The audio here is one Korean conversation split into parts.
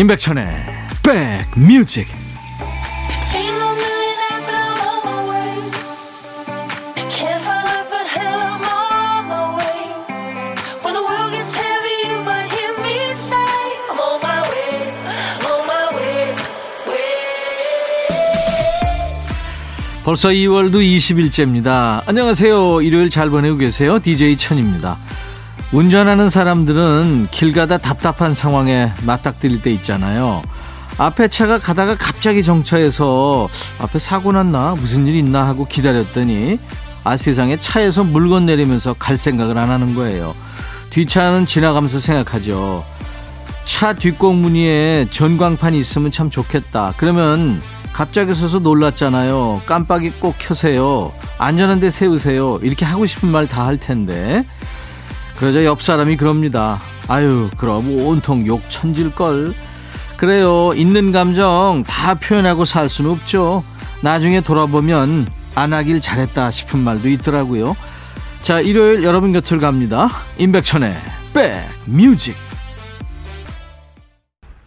임백천의 백뮤직 벌써 2월도 20일째입니다. 안녕하세요. 일요일 잘 보내고 계세요. DJ 천입니다. 운전하는 사람들은 길 가다 답답한 상황에 맞닥뜨릴 때 있잖아요. 앞에 차가 가다가 갑자기 정차해서 앞에 사고 났나 무슨 일 있나 하고 기다렸더니 아 세상에 차에서 물건 내리면서 갈 생각을 안 하는 거예요. 뒷차는 지나가면서 생각하죠. 차 뒷공무니에 전광판이 있으면 참 좋겠다. 그러면 갑자기 서서 놀랐잖아요. 깜빡이 꼭 켜세요. 안전한 데 세우세요. 이렇게 하고 싶은 말 다 할 텐데. 그러자 옆 사람이 그럽니다. 아유, 그럼 온통 욕 천질걸. 그래요. 있는 감정 다 표현하고 살 수는 없죠. 나중에 돌아보면 안 하길 잘했다 싶은 말도 있더라고요. 자, 일요일 여러분 곁을 갑니다. 임백천의 백뮤직.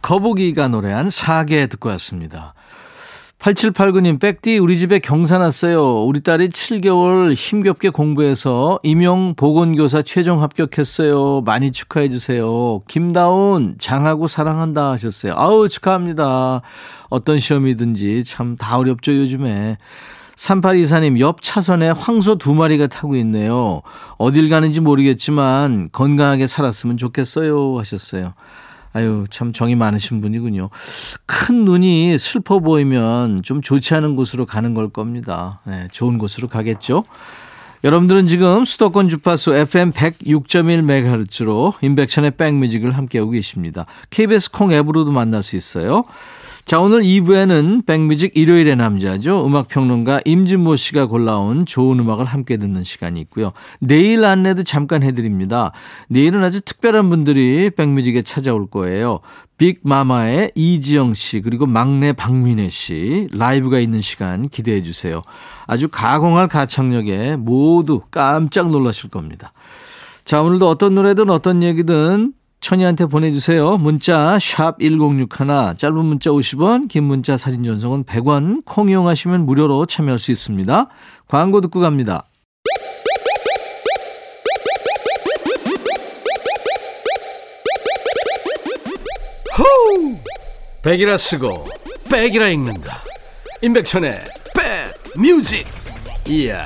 거북이가 노래한 사계 듣고 왔습니다. 8789님, 백디, 우리 집에 경사 났어요. 우리 딸이 7개월 힘겹게 공부해서 임용 보건교사 최종 합격했어요. 많이 축하해주세요. 김다운, 장하고 사랑한다 하셨어요. 아우, 축하합니다. 어떤 시험이든지 참 다 어렵죠, 요즘에. 3824님, 옆 차선에 황소 두 마리가 타고 있네요. 어딜 가는지 모르겠지만 건강하게 살았으면 좋겠어요. 하셨어요. 아유, 참 정이 많으신 분이군요. 큰 눈이 슬퍼 보이면 좀 좋지 않은 곳으로 가는 걸 겁니다. 네, 좋은 곳으로 가겠죠. 여러분들은 지금 수도권 주파수 FM 106.1MHz로 인백션의 백뮤직을 함께하고 계십니다. KBS 콩 앱으로도 만날 수 있어요. 자, 오늘 2부에는 백뮤직 일요일의 남자죠. 음악평론가 임진모 씨가 골라온 좋은 음악을 함께 듣는 시간이 있고요. 내일 안내도 잠깐 해드립니다. 내일은 아주 특별한 분들이 백뮤직에 찾아올 거예요. 빅마마의 이지영 씨, 그리고 막내 박민혜 씨, 라이브가 있는 시간 기대해 주세요. 아주 가공할 가창력에 모두 깜짝 놀라실 겁니다. 자, 오늘도 어떤 노래든 어떤 얘기든 천이한테 보내주세요. 문자 1061, 짧은 문자 50원, 긴 문자 사진 전송은 100원, 콩 이용하시면 무료로 참여할 수 있습니다. 광고 듣고 갑니다. 호우! 백이라 쓰고 백이라 읽는다. 임백천의 백 뮤직. 이야.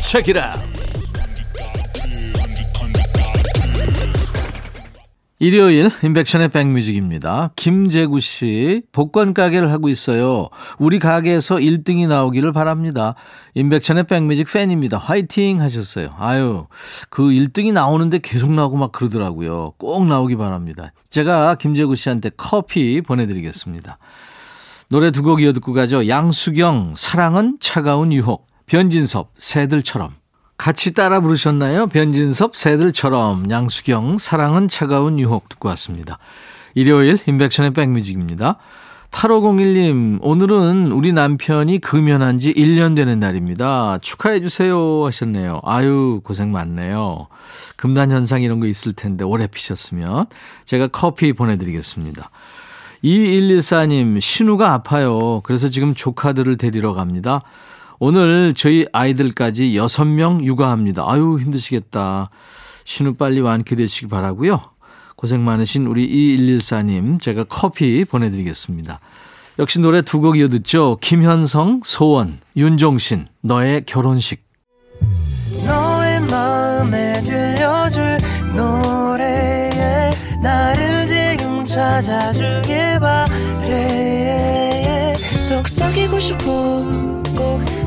책이라. 일요일 인백션의 백뮤직입니다. 김재구 씨 복권 가게를 하고 있어요. 우리 가게에서 1등이 나오기를 바랍니다. 인백션의 백뮤직 팬입니다. 화이팅 하셨어요. 아유 그 1등이 나오는데 계속 나오고 막 그러더라고요. 꼭 나오기 바랍니다. 제가 김재구 씨한테 커피 보내드리겠습니다. 노래 두 곡 이어 듣고 가죠. 양수경 사랑은 차가운 유혹 변진섭 새들처럼 같이 따라 부르셨나요? 변진섭 새들처럼 양수경 사랑은 차가운 유혹 듣고 왔습니다. 일요일 인백션의 백뮤직입니다. 8501님, 오늘은 우리 남편이 금연한 지 1년 되는 날입니다. 축하해 주세요 하셨네요. 아유, 고생 많네요. 금단 현상 이런 거 있을 텐데 오래 피셨으면 제가 커피 보내드리겠습니다. 2114님, 신우가 아파요. 그래서 지금 조카들을 데리러 갑니다. 오늘 저희 아이들까지 6명 육아합니다. 아유, 힘드시겠다. 신우 빨리 완쾌되시기 바라고요. 고생 많으신 우리 2114님, 제가 커피 보내드리겠습니다. 역시 노래 두 곡 이어 듣죠. 김현성, 소원, 윤종신, 너의 결혼식. 너의 마음에 들려줄 노래에 나를 지금 찾아주길 바래 속삭이고 싶어 꼭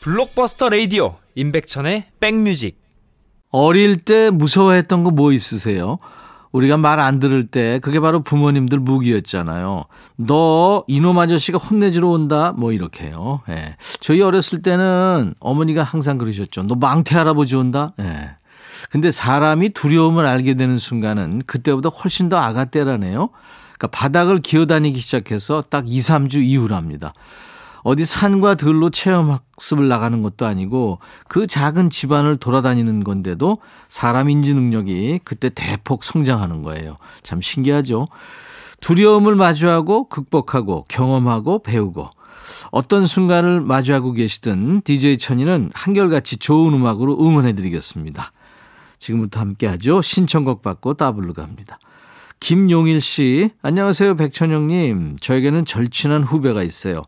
블록버스터 레이디오 임백천의 백뮤직 어릴 때 무서워했던 거 뭐 있으세요? 우리가 말 안 들을 때 그게 바로 부모님들 무기였잖아요. 너 이놈 아저씨가 혼내주러 온다 뭐 이렇게요. 예. 저희 어렸을 때는 어머니가 항상 그러셨죠. 너 망태 할아버지 온다. 예. 근데 사람이 두려움을 알게 되는 순간은 그때보다 훨씬 더 아가 때라네요. 그러니까 바닥을 기어다니기 시작해서 딱 2, 3주 이후랍니다. 어디 산과 들로 체험학습을 나가는 것도 아니고 그 작은 집안을 돌아다니는 건데도 사람 인지 능력이 그때 대폭 성장하는 거예요. 참 신기하죠. 두려움을 마주하고 극복하고 경험하고 배우고 어떤 순간을 마주하고 계시든 DJ 천이는 한결같이 좋은 음악으로 응원해 드리겠습니다. 지금부터 함께 하죠. 신청곡 받고 따블로 갑니다. 김용일 씨, 안녕하세요, 백천영님. 저에게는 절친한 후배가 있어요.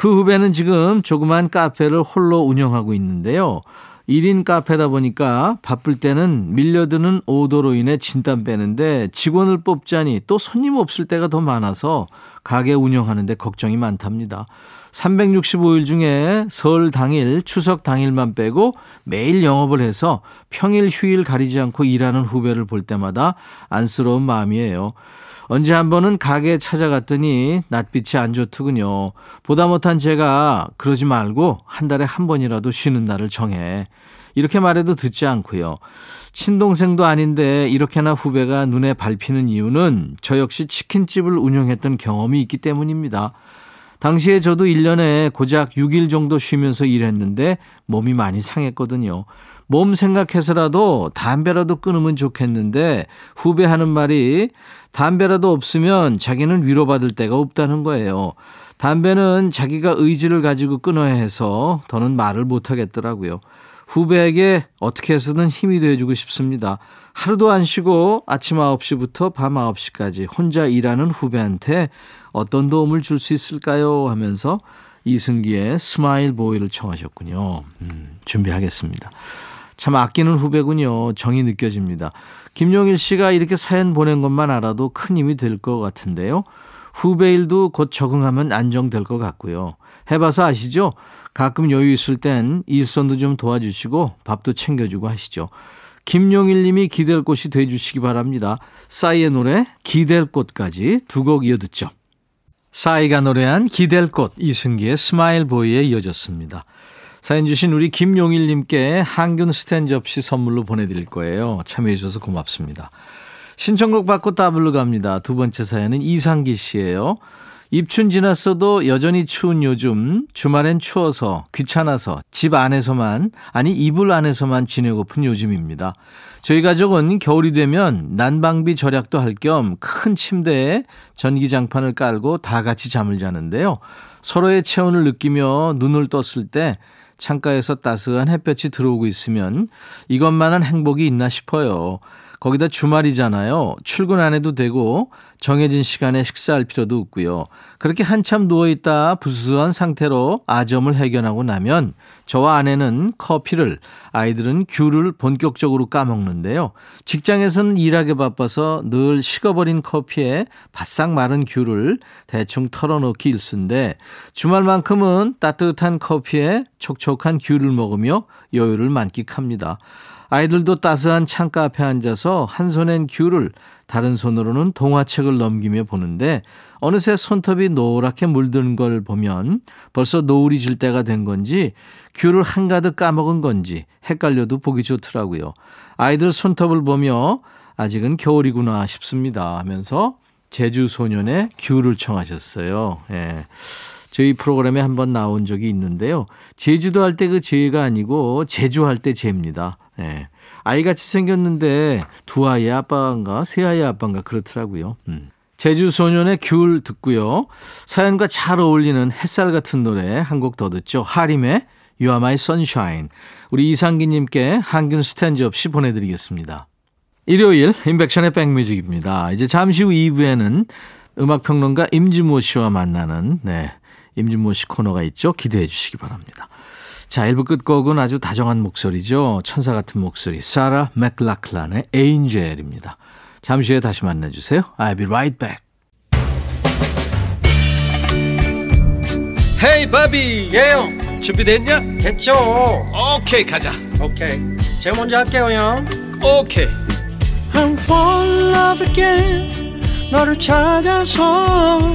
그 후배는 지금 조그만 카페를 홀로 운영하고 있는데요. 1인 카페다 보니까 바쁠 때는 밀려드는 오도로 인해 진땀 빼는데 직원을 뽑자니 또 손님 없을 때가 더 많아서 가게 운영하는데 걱정이 많답니다. 365일 중에 설 당일, 추석 당일만 빼고 매일 영업을 해서 평일 휴일 가리지 않고 일하는 후배를 볼 때마다 안쓰러운 마음이에요. 언제 한 번은 가게에 찾아갔더니 낯빛이 안 좋더군요. 보다 못한 제가 그러지 말고 한 달에 한 번이라도 쉬는 날을 정해. 이렇게 말해도 듣지 않고요. 친동생도 아닌데 이렇게나 후배가 눈에 밟히는 이유는 저 역시 치킨집을 운영했던 경험이 있기 때문입니다. 당시에 저도 1년에 고작 6일 정도 쉬면서 일했는데 몸이 많이 상했거든요. 몸 생각해서라도 담배라도 끊으면 좋겠는데 후배 하는 말이 담배라도 없으면 자기는 위로받을 데가 없다는 거예요. 담배는 자기가 의지를 가지고 끊어야 해서 더는 말을 못 하겠더라고요. 후배에게 어떻게 해서든 힘이 되어주고 싶습니다. 하루도 안 쉬고 아침 9시부터 밤 9시까지 혼자 일하는 후배한테 어떤 도움을 줄 수 있을까요? 하면서 이승기의 Smile Boy를 청하셨군요. 음, 준비하겠습니다. 참 아끼는 후배군요. 정이 느껴집니다. 김용일 씨가 이렇게 사연 보낸 것만 알아도 큰 힘이 될 것 같은데요. 후배 일도 곧 적응하면 안정될 것 같고요. 해봐서 아시죠? 가끔 여유 있을 땐 일선도 좀 도와주시고 밥도 챙겨주고 하시죠. 김용일 님이 기댈 곳이 돼주시기 바랍니다. 싸이의 노래 기댈 곳까지 두 곡 이어듣죠. 싸이가 노래한 기댈 곳 이승기의 Smile Boy에 이어졌습니다. 사연 주신 우리 김용일님께 항균 스탠 접시 선물로 보내드릴 거예요. 참여해 주셔서 고맙습니다. 신청곡 받고 따블로 갑니다. 두 번째 사연은 이상기 씨예요. 입춘 지났어도 여전히 추운 요즘 주말엔 추워서 귀찮아서 집 안에서만 아니 이불 안에서만 지내고픈 요즘입니다. 저희 가족은 겨울이 되면 난방비 절약도 할 겸 큰 침대에 전기장판을 깔고 다 같이 잠을 자는데요. 서로의 체온을 느끼며 눈을 떴을 때 창가에서 따스한 햇볕이 들어오고 있으면 이것만한 행복이 있나 싶어요. 거기다 주말이잖아요. 출근 안 해도 되고 정해진 시간에 식사할 필요도 없고요. 그렇게 한참 누워 있다 부수수한 상태로 아점을 해결하고 나면 저와 아내는 커피를 아이들은 귤을 본격적으로 까먹는데요. 직장에서는 일하기 바빠서 늘 식어버린 커피에 바싹 마른 귤을 대충 털어넣기 일쑤인데 주말만큼은 따뜻한 커피에 촉촉한 귤을 먹으며 여유를 만끽합니다. 아이들도 따스한 창가 앞에 앉아서 한 손엔 귤을 다른 손으로는 동화책을 넘기며 보는데 어느새 손톱이 노랗게 물든 걸 보면 벌써 노을이 질 때가 된 건지 귤을 한가득 까먹은 건지 헷갈려도 보기 좋더라고요. 아이들 손톱을 보며 아직은 겨울이구나 싶습니다 하면서 제주 소년의 귤을 청하셨어요. 예. 저희 프로그램에 한번 나온 적이 있는데요. 제주도 할 때 그 제가 아니고 제주 할 때 제입니다. 예. 아이같이 생겼는데 두 아이의 아빠인가 세 아이의 아빠인가 그렇더라고요. 음. 제주 소년의 귤 듣고요. 사연과 잘 어울리는 햇살 같은 노래 한 곡 더 듣죠. 하림의 You are my sunshine. 우리 이상기님께 한균 스탠즈 없이 보내드리겠습니다. 일요일 인백션의 백뮤직입니다. 이제 잠시 후 2부에는 음악평론가 임진모 씨와 만나는 네, 임진모 씨 코너가 있죠. 기대해 주시기 바랍니다. 자, 1부 끝곡은 아주 다정한 목소리죠. 천사 같은 목소리. 사라 맥락클란의 에인젤입니다. 잠시 후에 다시 만나주세요. I'll be right back. 헤이 바비 예영 준비됐냐? 됐죠 오케이 가자 오케이 제가 먼저 할게요 형 오케이 I'm fall in love again 너를 찾아서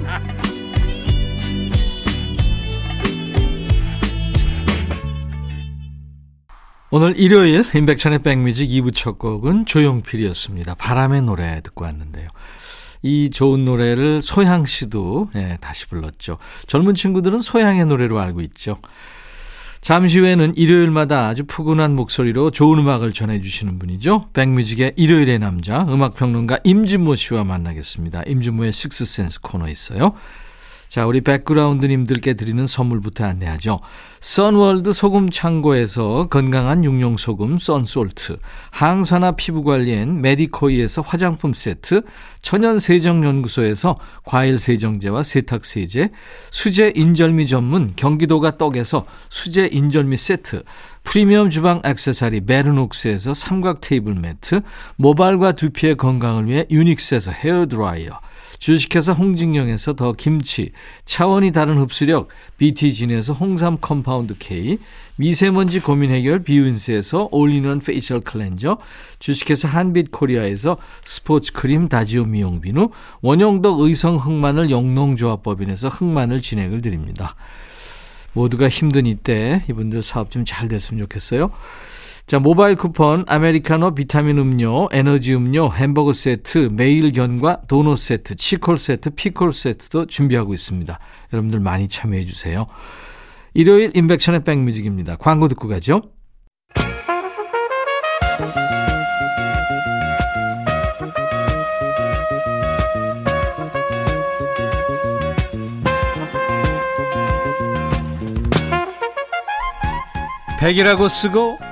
오늘 일요일 임백천의 백뮤직 2부 첫 곡은 조용필이었습니다. 바람의 노래 듣고 왔는데요. 이 좋은 노래를 소양 씨도 예, 다시 불렀죠. 젊은 친구들은 소양의 노래로 알고 있죠. 잠시 후에는 일요일마다 아주 푸근한 목소리로 좋은 음악을 전해주시는 분이죠. 백뮤직의 일요일의 남자, 음악평론가 임진모 씨와 만나겠습니다. 임진모의 식스센스 코너 있어요. 자, 우리 백그라운드님들께 드리는 선물부터 안내하죠. 선월드 소금 창고에서 건강한 육룡 소금 썬솔트, 항산화 피부 관리엔 메디코이에서 화장품 세트, 천연 세정 연구소에서 과일 세정제와 세탁 세제, 수제 인절미 전문 경기도가 떡에서 수제 인절미 세트, 프리미엄 주방 액세서리 베르녹스에서 삼각 테이블 매트, 모발과 두피의 건강을 위해 유닉스에서 헤어 드라이어 주식회사 홍진경에서 더 김치, 차원이 다른 흡수력 BT진에서 홍삼 compound K, 미세먼지 고민 해결 비윤세에서 all-in-one facial cleanser, 주식회사 한빛 코리아에서 스포츠 크림 다지오 미용 비누, 원형덕 의성 흑마늘 영농조합법인에서 흑마늘 진행을 드립니다. 모두가 힘든 이때 이분들 사업 좀 잘 됐으면 좋겠어요. 자, 모바일 쿠폰, 아메리카노, 비타민 음료, 에너지 음료, 햄버거 세트, 매일 견과, 도넛 세트, 치콜 세트, 피콜 세트도 준비하고 있습니다. 여러분들 많이 참여해 주세요. 일요일 인백션의 백뮤직입니다. 광고 듣고 가죠. 백이라고 쓰고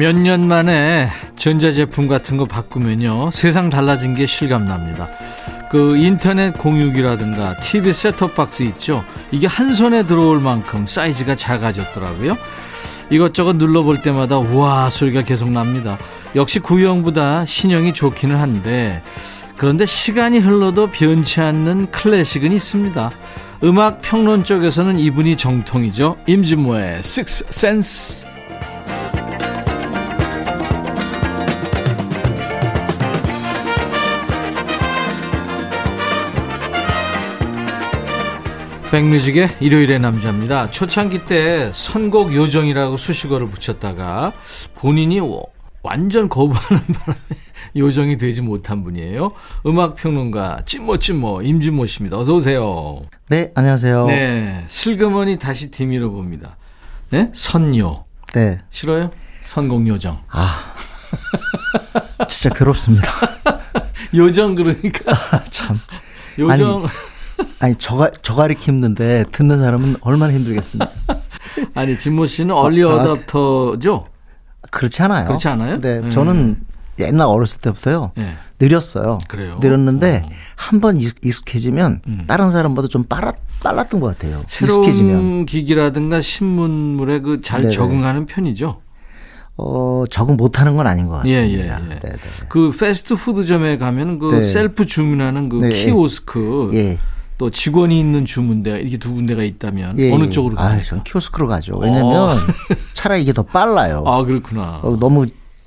몇 년 만에 전자제품 같은 거 바꾸면요 세상 달라진 게 실감납니다. 그 인터넷 공유기라든가 TV 셋톱박스 있죠? 이게 한 손에 들어올 만큼 사이즈가 작아졌더라고요. 이것저것 눌러볼 때마다 와 소리가 계속 납니다. 역시 구형보다 신형이 좋기는 한데 그런데 시간이 흘러도 변치 않는 클래식은 있습니다. 음악 평론 쪽에서는 이분이 정통이죠. 임진모의 Six Sense 백뮤직의 일요일의 남자입니다. 초창기 때 선곡 요정이라고 수식어를 붙였다가 본인이 완전 거부하는 바람에 요정이 되지 못한 분이에요. 음악 평론가 찐모 찐모 임진모 씨입니다. 어서 오세요. 네, 안녕하세요. 네, 슬그머니 다시 뒤밀어 봅니다. 네, 선요. 네. 싫어요? 선곡 요정. 아, 진짜 괴롭습니다. 요정 그러니까 아, 참. 요정. 아니, 아니 저가 저가리키 힘든데 듣는 사람은 얼마나 힘들겠습니까? 아니 진모 씨는 얼리 아, 어답터죠? 그렇지 않아요. 그렇지 않아요? 네, 네. 옛날 어렸을 때부터요. 네. 느렸어요. 그래요? 느렸는데 어. 한번 익숙해지면 음. 다른 사람보다 좀 빨랐 빨랐던 것 같아요. 새로운 익숙해지면 기기라든가 신문물에 그 잘. 적응하는 편이죠. 어 적응 못하는 건 아닌 것 예, 같습니다. 예, 예. 네, 네. 그 패스트푸드점에 가면 그 네. 셀프 주문하는 그 네, 키오스크 예. 또 직원이 있는 주문대 이렇게 두 군데가 있다면 예, 어느 예. 쪽으로 아, 가요? 전 키오스크로 가죠. 왜냐면 차라리 이게 더 빨라요. 아 그렇구나. 어, 너무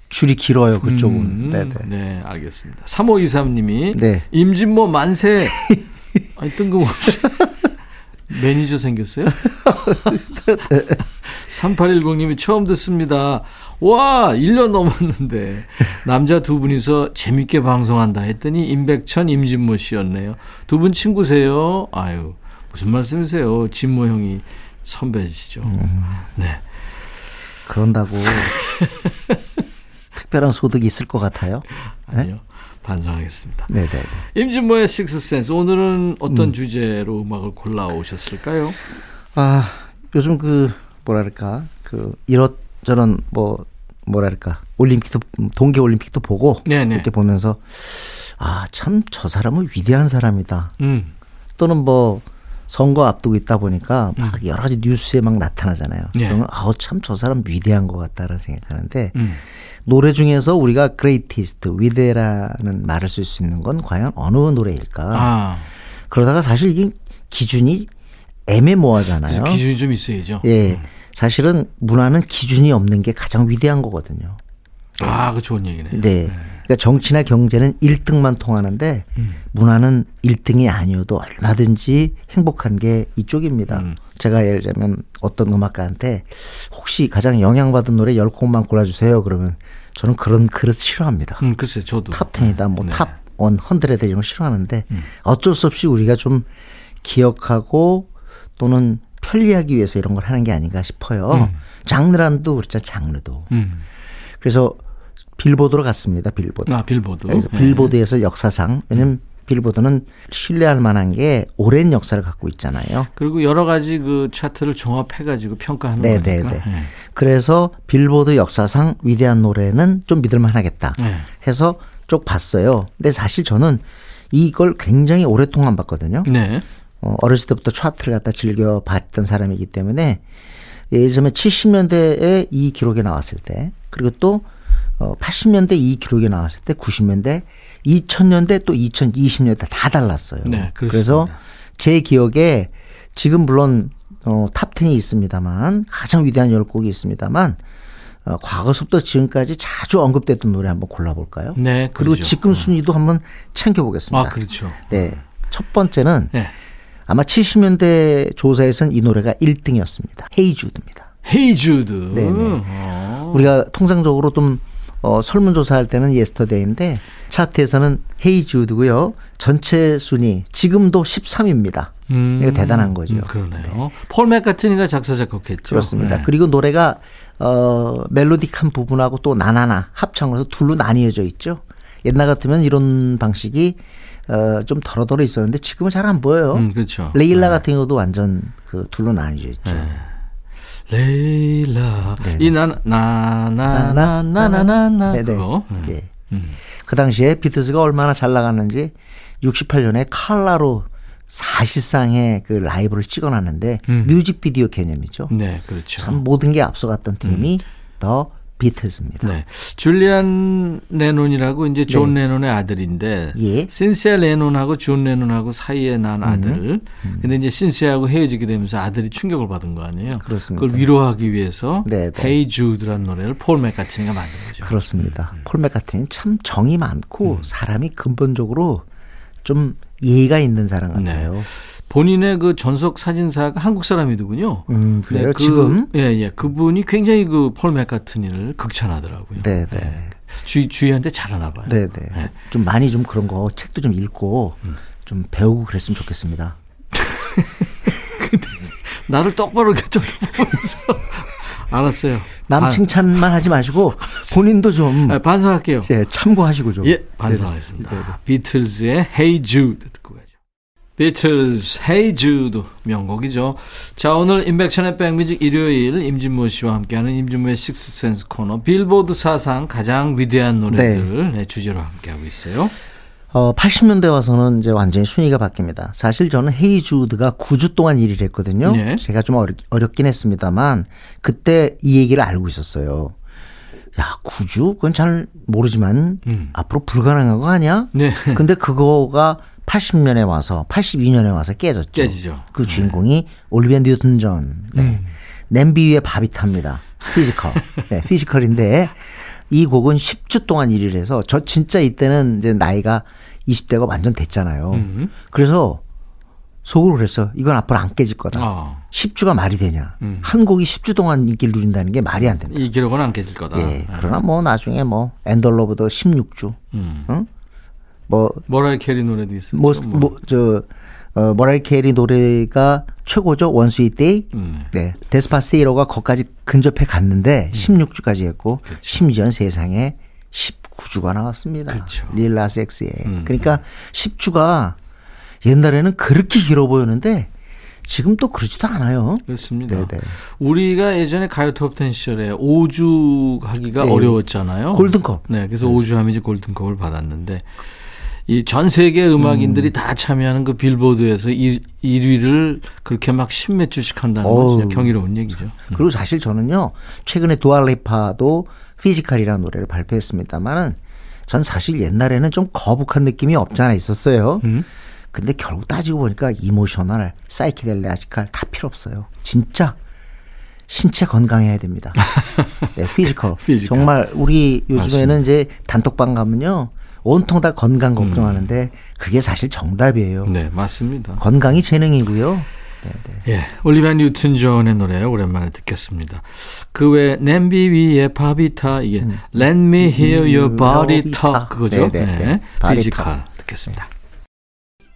줄이 길어요 그쪽은. 음, 네네. 네, 알겠습니다. 3523님이 네. 임진모 만세. 아니 뜬금없이 매니저 생겼어요? 3810님이 처음 듣습니다. 와, 1년 넘었는데 남자 두 분이서 재밌게 방송한다 했더니 임백천, 임진모 씨였네요. 두 분 친구세요? 아유, 무슨 말씀이세요? 진모 형이 선배시죠. 네. 그런다고 특별한 소득이 있을 것 같아요. 아니요. 반성하겠습니다. 네네. 임진모의 식스센스 오늘은 어떤 음. 주제로 음악을 골라 오셨을까요? 아 요즘 그 뭐랄까 그 이런 저런 뭐 뭐랄까 올림픽도 동계 올림픽도 보고 네네. 이렇게 보면서 아 참 저 사람은 위대한 사람이다. 음. 또는 뭐 선거 앞두고 있다 보니까 막 음. 여러 가지 뉴스에 막 나타나잖아요. 예. 그러면 아우 참 저 사람 위대한 것 같다라는 생각하는데 음. 노래 중에서 우리가 greatest 위대라는 말을 쓸 수 있는 건 과연 어느 노래일까? 아. 그러다가 사실 이게 기준이 애매모호하잖아요. 기준이 좀 있어야죠. 예. 음. 사실은 문화는 기준이 없는 게 가장 위대한 거거든요. 아, 그 좋은 얘기네. 네. 네. 그러니까 정치나 경제는 1등만 통하는데 음. 문화는 1등이 아니어도 얼마든지 행복한 게 이쪽입니다. 음. 제가 예를 들면 어떤 음악가한테 혹시 가장 영향받은 노래 10곡만 골라주세요. 그러면 저는 그런 그릇 싫어합니다. 음, 글쎄 저도. top 10이다, 뭐 top, one, hundred 이런 거 싫어하는데 음. 어쩔 수 없이 우리가 좀 기억하고 또는 편리하기 위해서 이런 걸 하는 게 아닌가 싶어요. 음. 장르란도 그렇죠, 장르도. 음. 그래서 빌보드로 갔습니다. 빌보드. 아, 빌보드. 그래서 네. 빌보드에서 역사상 왜냐면 빌보드는 신뢰할 만한 게 오랜 역사를 갖고 있잖아요. 그리고 여러 가지 그 차트를 종합해 가지고 평가하는 네네네. 거니까. 네. 그래서 빌보드 역사상 위대한 노래는 좀 믿을 만하겠다. 네. 해서 쭉 봤어요. 근데 사실 저는 이걸 굉장히 오랫동안 봤거든요. 네. 어, 어렸을 때부터 차트를 갖다 즐겨 봤던 사람이기 때문에 예를 들면 70년대에 이 기록이 나왔을 때 그리고 또 어, 80년대 이 기록이 나왔을 때 90년대 2000년대 또 2020년대 다 달랐어요. 네, 그래서 제 기억에 지금 물론 어, top 10이 있습니다만 가장 위대한 10곡이 있습니다만 어, 과거서부터 지금까지 자주 언급됐던 노래 한번 골라볼까요? 네. 그리고 그렇죠. 지금 순위도 한번 챙겨보겠습니다. 아, 그렇죠. 네. 첫 번째는 네. 아마 70년대 조사에서는 이 노래가 1등이었습니다. Hey Jude입니다. Hey Jude. 네네. 아. 우리가 통상적으로 좀 어, 설문조사할 때는 Yesterday인데 차트에서는 Hey Jude고요. 전체 순위 지금도 13입니다. 음, 이거 대단한 거죠. 음, 그러네요. 네. 폴 맥카트니가 작사 작곡했죠. 그렇습니다. 네. 그리고 노래가 어, 멜로딕한 부분하고 또 나나나 합창을 해서 둘로 나뉘어져 있죠. 옛날 같으면 이런 방식이 어, 좀 덜어덜어 있었는데 지금은 잘 안 보여요. 음, 그렇죠. 레일라 네. 같은 경우도 완전 그 둘로 나뉘어 있죠. 네. 레일라 이나나나나나나나 그거. 네. 음. 그 당시에 비트즈가 얼마나 잘 나갔는지 68년에 칼라로 사실상의 그 라이브를 찍어놨는데 음. 뮤직비디오 개념이죠. 네, 그렇죠. 참 모든 게 앞서갔던 팀이 더 비틀즈입니다. 네. 줄리안 레논이라고 이제 존 네. 레논의 아들인데 예. 신시아 레논하고 존 레논하고 사이에 난 음. 아들. 음. 음. 근데 이제 신시아하고 헤어지게 되면서 아들이 충격을 받은 거 아니에요? 그렇습니다. 그걸 위로하기 위해서 네, 네. Hey Jude라는 노래를 폴 맥카트니가 만든 거죠. 그렇습니다. 음. 폴 맥카트니 참 정이 많고 음. 사람이 근본적으로 좀 예의가 있는 사람 같아요. 네. 본인의 그 전속 사진사가 한국 사람이더군요. 음, 그래요? 네, 그, 지금? 예, 예. 그분이 굉장히 그 폴 맥카트니를 극찬하더라고요. 네, 네. 예. 주위, 주위한테 잘하나 봐요. 네, 네. 예. 좀 많이 좀 그런 거 책도 좀 읽고 음. 좀 배우고 그랬으면 좋겠습니다. 나를 똑바로 이렇게 쳐다보면서 알았어요. 남 칭찬만 하지 마시고 본인도 좀 네, 반성할게요. 네, 참고하시고 좀. 예, 반성하겠습니다. 네, 네. 비틀즈의 Hey Jude 가죠. 비틀즈 헤이 주드 명곡이죠. 자 오늘 인백션의 백뮤직 일요일 임진모 씨와 함께하는 임진모의 식스센스 코너 빌보드 사상 가장 위대한 노래들 네. 네, 주제로 함께하고 있어요. 어, 80년대 와서는 이제 완전히 순위가 바뀝니다. 사실 저는 Hey Jude가 9주 동안 1위를 했거든요. 네. 제가 좀 어렵, 어렵긴 했습니다만 그때 이 얘기를 알고 있었어요. 야, 9주? 그건 잘 모르지만 음. 앞으로 불가능한 거 아니야? 네. 근데 그거가 80년에 와서 82년에 와서 깨졌죠. 깨지죠. 그 주인공이 네. 올리비아 뉴튼 존. 네. 음. 냄비 위에 밥이 탑니다. Physical. 네, Physical인데 이 곡은 10주 동안 1위를 해서 저 진짜 이때는 이제 나이가 20대가 완전 됐잖아요. 음. 그래서 속으로 그랬어. 이건 앞으로 안 깨질 거다. 어. 10주가 말이 되냐. 음. 한 곡이 10주 동안 인기를 누린다는 게 말이 안 된다. 이 기록은 안 깨질 거다. 예. 네. 그러나 뭐 나중에 뭐 엔더러브도 16주. 음. 응? 뭐 머라이 캐리 노래도 있어요. 뭐, 뭐. 뭐, 저 어, 머라이 캐리 노래가 최고죠. One Sweet Day. 음. 네. 데스파세이로가 거기까지 근접해 갔는데 음. 16주까지 했고 그렇죠. 심지어 세상에 19주가 나왔습니다. 그렇죠. 릴라스 엑스에. 음. 그러니까 10주가 옛날에는 그렇게 길어 보였는데 지금 또 그러지도 않아요. 그렇습니다. 네네. 우리가 예전에 가요 톱텐 시절에 5주 하기가 네. 어려웠잖아요. 골든컵. 네. 그래서 네. 5주 하면 이제 골든컵을 받았는데 이 전 세계 음악인들이 음. 다 참여하는 그 빌보드에서 1, 1위를 그렇게 막 십몇 주씩 한다는 건 진짜 경이로운 얘기죠. 그리고 사실 저는요, 최근에 두알리파도 Physical이라는 노래를 발표했습니다만은 전 사실 옛날에는 좀 거북한 느낌이 없잖아 있었어요. 음. 근데 결국 따지고 보니까 emotional, psychological 다 필요 없어요. 진짜 신체 건강해야 됩니다. 네, physical. physical. 정말 우리 요즘에는 맞습니다. 이제 단톡방 가면요. 온통 다 건강 걱정하는데 음. 그게 사실 정답이에요. 네, 맞습니다. 건강이 재능이고요. 네, 네. 예, 올리비아 뉴튼 존의 노래 오랜만에 듣겠습니다. 그 외 냄비 위에 밥이 타 이게 음. Let me hear your body talk 그거죠. 네, 네, 네. Physical 듣겠습니다.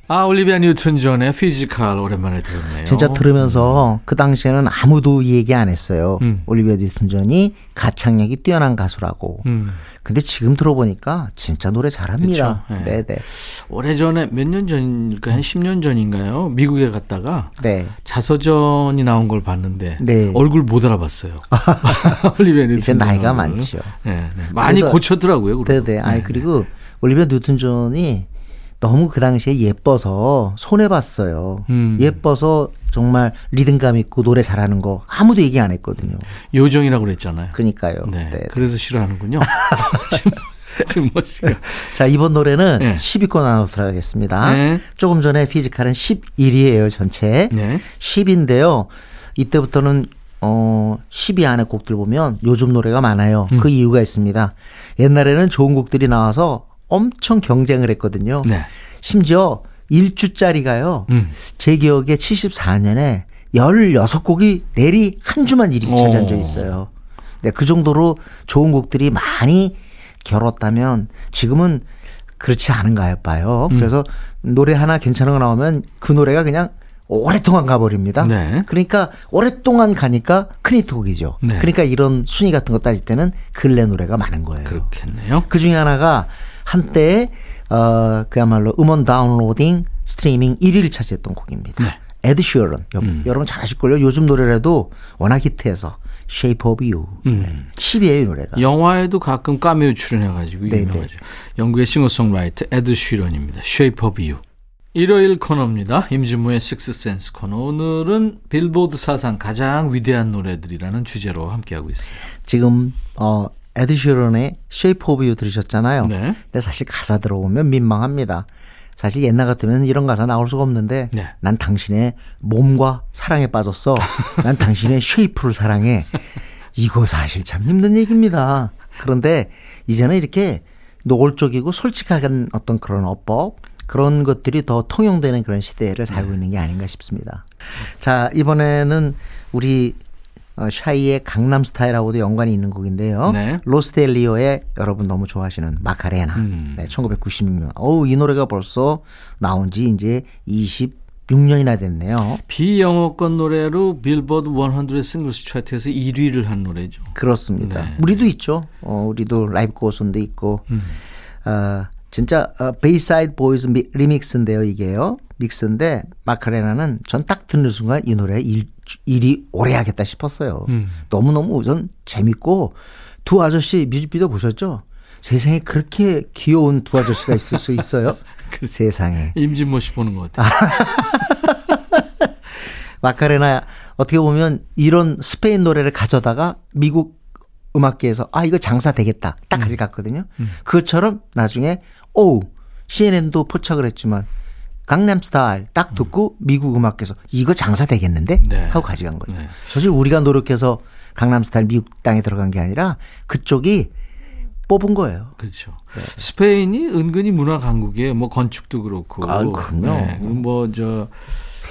아, 올리비아 뉴튼 존의 Physical 오랜만에 들었네요. 진짜 들으면서 그 당시에는 아무도 얘기 안 했어요. 음. 올리비아 뉴튼 존이 가창력이 뛰어난 가수라고. 음. 근데 지금 들어보니까 진짜 노래 잘합니다. 네. 네, 네. 오래전에 몇 년 전일까 한 10년 전인가요? 미국에 갔다가 네. 자서전이 나온 걸 봤는데 네. 얼굴 못 알아봤어요. 올리비아 뉴튼 이제 나이가 많죠. 네, 네. 많이 고쳤더라고요. 네, 네. 아니 그리고 올리비아 뉴튼 존이 너무 그 당시에 예뻐서 손해봤어요. 음. 예뻐서 정말 리듬감 있고 노래 잘하는 거 아무도 얘기 안 했거든요. 요정이라고 그랬잖아요. 그니까요. 네. 네. 그래서 싫어하는군요. 지금 멋지게. 자, 이번 노래는 네. 10위권 안으로 들어가겠습니다. 네. 조금 전에 피지컬은 11위예요, 전체. 네. 10인데요. 이때부터는 어 10위 안에 곡들 보면 요즘 노래가 많아요. 음. 그 이유가 있습니다. 옛날에는 좋은 곡들이 나와서 엄청 경쟁을 했거든요. 네. 심지어 1주짜리가요. 음. 제 기억에 74년에 16곡이 내리 한 주만 1위 차지한 적이 있어요. 네, 그 정도로 좋은 곡들이 많이 결었다면 지금은 그렇지 않은가 봐요. 음. 그래서 노래 하나 괜찮은 거 나오면 그 노래가 그냥 오랫동안 가버립니다. 네. 그러니까 오랫동안 가니까 큰 히트곡이죠. 네. 그러니까 이런 순위 같은 거 따질 때는 근래 노래가 많은 거예요. 그렇겠네요. 그 중에 하나가 한때 어 그야말로 음원 downloading 스트리밍 1위를 차지했던 곡입니다. 네. 에드 슈어런 음. 여러분 잘 아실걸요. 요즘 노래라도 워낙 히트해서 Shape of You 음. 10위에요 노래가. 영화에도 가끔 까메오 출연해가지고 네네. 유명하죠. 영국의 싱어송라이터 에드 슈런입니다. Shape of You. 일요일 코너입니다. 임진모의 Sixth Sense 코너. 오늘은 빌보드 사상 가장 위대한 노래들이라는 주제로 함께하고 있어요. 지금 어 에드 슈런의 Shape of You 들으셨잖아요. 네. 근데 사실 가사 들어보면 민망합니다. 사실 옛날 같으면 이런 가사 나올 수가 없는데 네. 난 당신의 몸과 사랑에 빠졌어. 난 당신의 쉐이프를 사랑해. 이거 사실 참 힘든 얘기입니다. 그런데 이제는 이렇게 노골적이고 솔직한 어떤 그런 어법 그런 것들이 더 통용되는 그런 시대를 살고 네. 있는 게 아닌가 싶습니다. 자, 이번에는 우리 어, 샤이의 강남 스타일하고도 연관이 있는 곡인데요. 네. 로스텔리오의 여러분 너무 좋아하시는 마카레나. 음. 네, 1996년. 어우, 이 노래가 벌써 나온 지 이제 26년이나 됐네요. 비영어권 노래로 빌보드 100 singles 차트에서 1위를 한 노래죠. 그렇습니다. 네. 우리도 있죠. 어, 우리도 Life Goes On도 있고. 음. 어, 진짜 어, Bayside Boys remix인데요, 이게요. mix인데 마카레나는 전 딱 듣는 순간 이 노래 일, 일이 오래 하겠다 싶었어요. 음. 너무너무 우선 재밌고 두 아저씨 뮤직비디오 보셨죠? 세상에 그렇게 귀여운 두 아저씨가 있을 수 있어요? 그 세상에. 임진모 씨 보는 것 같아요. 마카레나 어떻게 보면 이런 스페인 노래를 가져다가 미국 음악계에서 아 이거 장사 되겠다 딱 음. 가져갔거든요. 음. 그것처럼 나중에 오 CNN도 포착을 했지만 강남스타일 딱 듣고 미국 음악계에서 이거 장사 되겠는데 네. 하고 가져간 거예요. 네. 사실 우리가 노력해서 강남스타일 미국 땅에 들어간 게 아니라 그쪽이 뽑은 거예요. 그렇죠. 네. 스페인이 은근히 문화 강국이에요. 뭐 건축도 그렇고. 아, 그럼요. 네. 뭐 저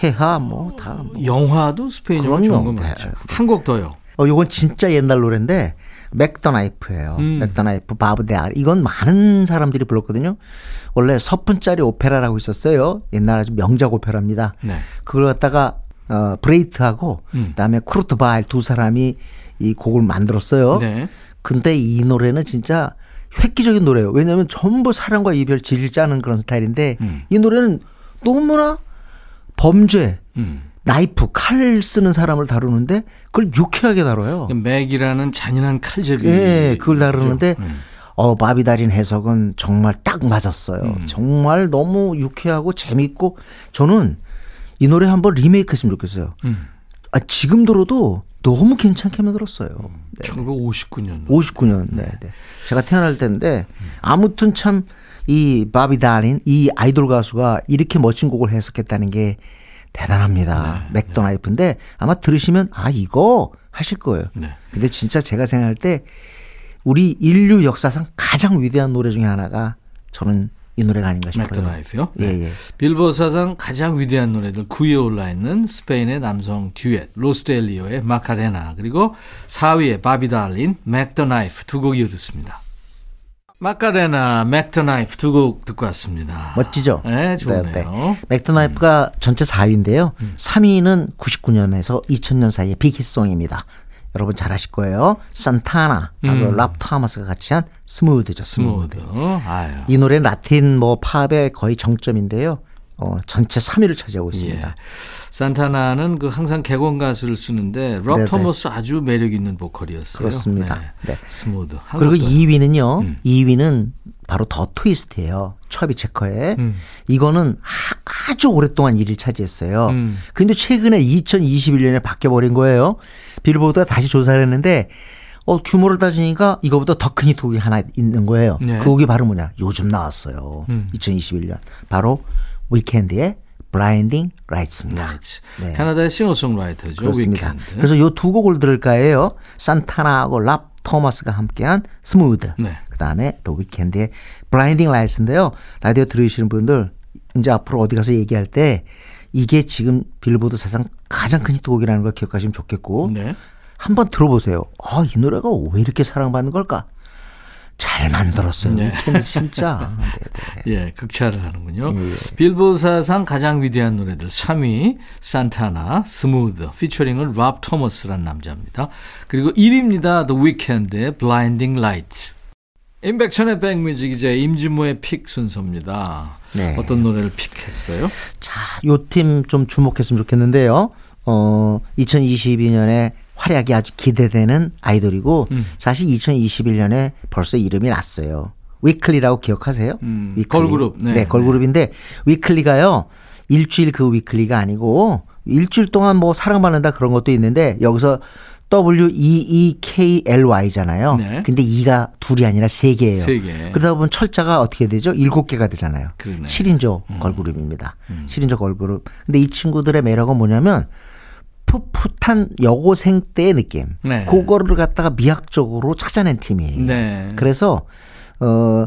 회화 뭐다 뭐. 영화도 스페인어로 좋은 거 맞죠. 한곡 더요. 어, 요건 진짜 옛날 노래인데 Mack the Knife예요. 음. Mack the Knife 바비 다린. 이건 많은 사람들이 불렀거든요. 원래 서푼짜리 오페라라고 있었어요. 옛날 아주 명작 오페라입니다. 네. 그걸 갖다가 어, 브레이트하고 음. 그다음에 쿠르트바일 두 사람이 이 곡을 만들었어요. 네. 근데 이 노래는 진짜 획기적인 노래예요. 왜냐하면 전부 사랑과 이별 질질 짜는 그런 스타일인데 음. 이 노래는 너무나 범죄, 음. 나이프, 칼 쓰는 사람을 다루는데 그걸 유쾌하게 다뤄요. 맥이라는 잔인한 칼제비. 예, 그걸 다루는데 음. 어, 바비달인 해석은 정말 딱 맞았어요. 음. 정말 너무 유쾌하고 재밌고 저는 이 노래 한번 리메이크 했으면 좋겠어요. 음. 아, 지금 들어도 너무 괜찮게 만들었어요. 네. 1959년. 59년. 네, 네. 제가 태어날 때인데 아무튼 참 이 바비 달인 이 아이돌 가수가 이렇게 멋진 곡을 해석했다는 게 대단합니다. 네, 맥도나이프인데 네. 아마 들으시면 아 이거 하실 거예요. 네. 근데 진짜 제가 생각할 때 우리 인류 역사상 가장 위대한 노래 중에 하나가 저는 이 노래가 아닌가 싶어요. Mack the Knife요? 예, 네. 예. 빌보드 사상 가장 위대한 노래들 9위에 올라 있는 스페인의 남성 듀엣 로스 델 리오의 마카레나 그리고 4위의 바비 다린 Mack the Knife 두 곡 이어 듣습니다. 마카레나, Mack the Knife 두 곡 듣고 왔습니다. 멋지죠? 네, 좋네요. 네, 네. Mack the Knife가 음. 전체 4위인데요. 음. 3위는 99년에서 2000년 사이의 big hit song입니다. 여러분 잘 아실 거예요. 산타나하고 음. 랍 토마스가 같이 한 Smooth죠. Smooth. Smooth. 이 노래는 라틴 뭐 팝의 거의 정점인데요. 어, 전체 3위를 차지하고 있습니다. 예. 산타나는 그 항상 객원 가수를 쓰는데 럽 네네. 토머스 아주 매력 있는 보컬이었어요. 그렇습니다. 네. 네. Smooth. 그리고 2위는요. 음. 2위는 바로 The Twist예요. 처비 체커의. 음. 이거는 하, 아주 오랫동안 1위를 차지했어요. 음. 근데 최근에 2021년에 바뀌어 버린 거예요. 빌보드가 다시 조사를 했는데 어, 규모를 따지니까 이거보다 더 큰 히트곡이 하나 있는 거예요. 네. 그 곡이 바로 뭐냐? 요즘 나왔어요. 음. 2021년. 바로 위켄드의 Blinding Lights입니다. Lights. 네. 캐나다의 싱어송라이터죠. 그렇습니다. 위켄드. 그래서 요 두 곡을 들을까 해요. 산타나하고 랍 토마스가 함께한 Smooth. 네. 그다음에 또 위켄드의 Blinding Lights인데요. 라디오 들으시는 분들 이제 앞으로 어디 가서 얘기할 때 이게 지금 빌보드 사상 가장 큰 히트곡이라는 걸 기억하시면 좋겠고 네. 한번 들어보세요. 아, 이 노래가 왜 이렇게 사랑받는 걸까? 잘 만들었어요. 네. 진짜. 네, 네. 예, 극찬을 하는군요. 예. 빌보드 사상 가장 위대한 노래들 3위 산타나 Smooth featuring은 랍 토머스라는 남자입니다. 그리고 1위입니다. The Weeknd의 Blinding Lights. 임백천의 백뮤직 이제 임진모의 pick 순서입니다. 네. 어떤 노래를 pick했어요? 자, 요 팀 좀 주목했으면 좋겠는데요. 어, 2022년에 활약이 아주 기대되는 아이돌이고 음. 사실 2021년에 벌써 이름이 났어요. 위클리라고 기억하세요? 음, 위클리. 걸그룹. 네, 네 걸그룹인데 위클리가요. 일주일 그 weekly가 아니고 일주일 동안 뭐 사랑받는다 그런 것도 있는데 여기서 W-E-E-K-L-Y잖아요. 네. 근데 E가 둘이 아니라 3개예요. 3개. 그러다 보면 철자가 어떻게 되죠? 7개가 되잖아요. 그러네. 7인조 음. 걸그룹입니다. 음. 7인조 걸그룹. 근데 이 친구들의 매력은 뭐냐면 풋풋한 여고생 때의 느낌. 네. 그거를 갖다가 미학적으로 찾아낸 팀이에요. 네. 그래서 어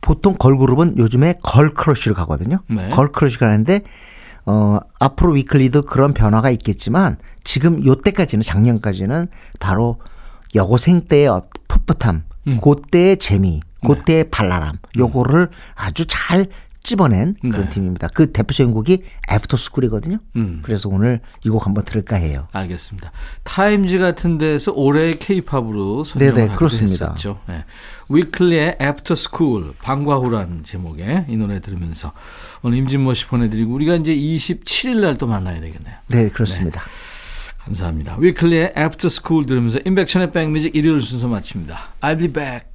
보통 걸그룹은 요즘에 girl crush를 가거든요. 네. girl crush 가는데 어 앞으로 위클리도 그런 변화가 있겠지만 지금 요때까지는 작년까지는 바로 여고생 때의 어, 풋풋함, 음. 그때의 재미, 그때의 네. 발랄함 요거를 아주 잘 찝어낸 그런 네. 팀입니다. 그 대표적인 곡이 After School이거든요. 음. 그래서 오늘 이 곡 한번 들을까 해요. 알겠습니다. 타임즈 같은 데서 올해 케이팝으로 선정을. 했었죠. 네. 위클리의 After School 방과후란 제목의 이 노래 들으면서 오늘 임진모 씨 보내드리고 우리가 이제 27일 날 또 만나야 되겠네요. 네, 그렇습니다. 네. 감사합니다. 위클리의 After School 들으면서 임백천의 백뮤직 일요일 순서 마칩니다. I'll be back.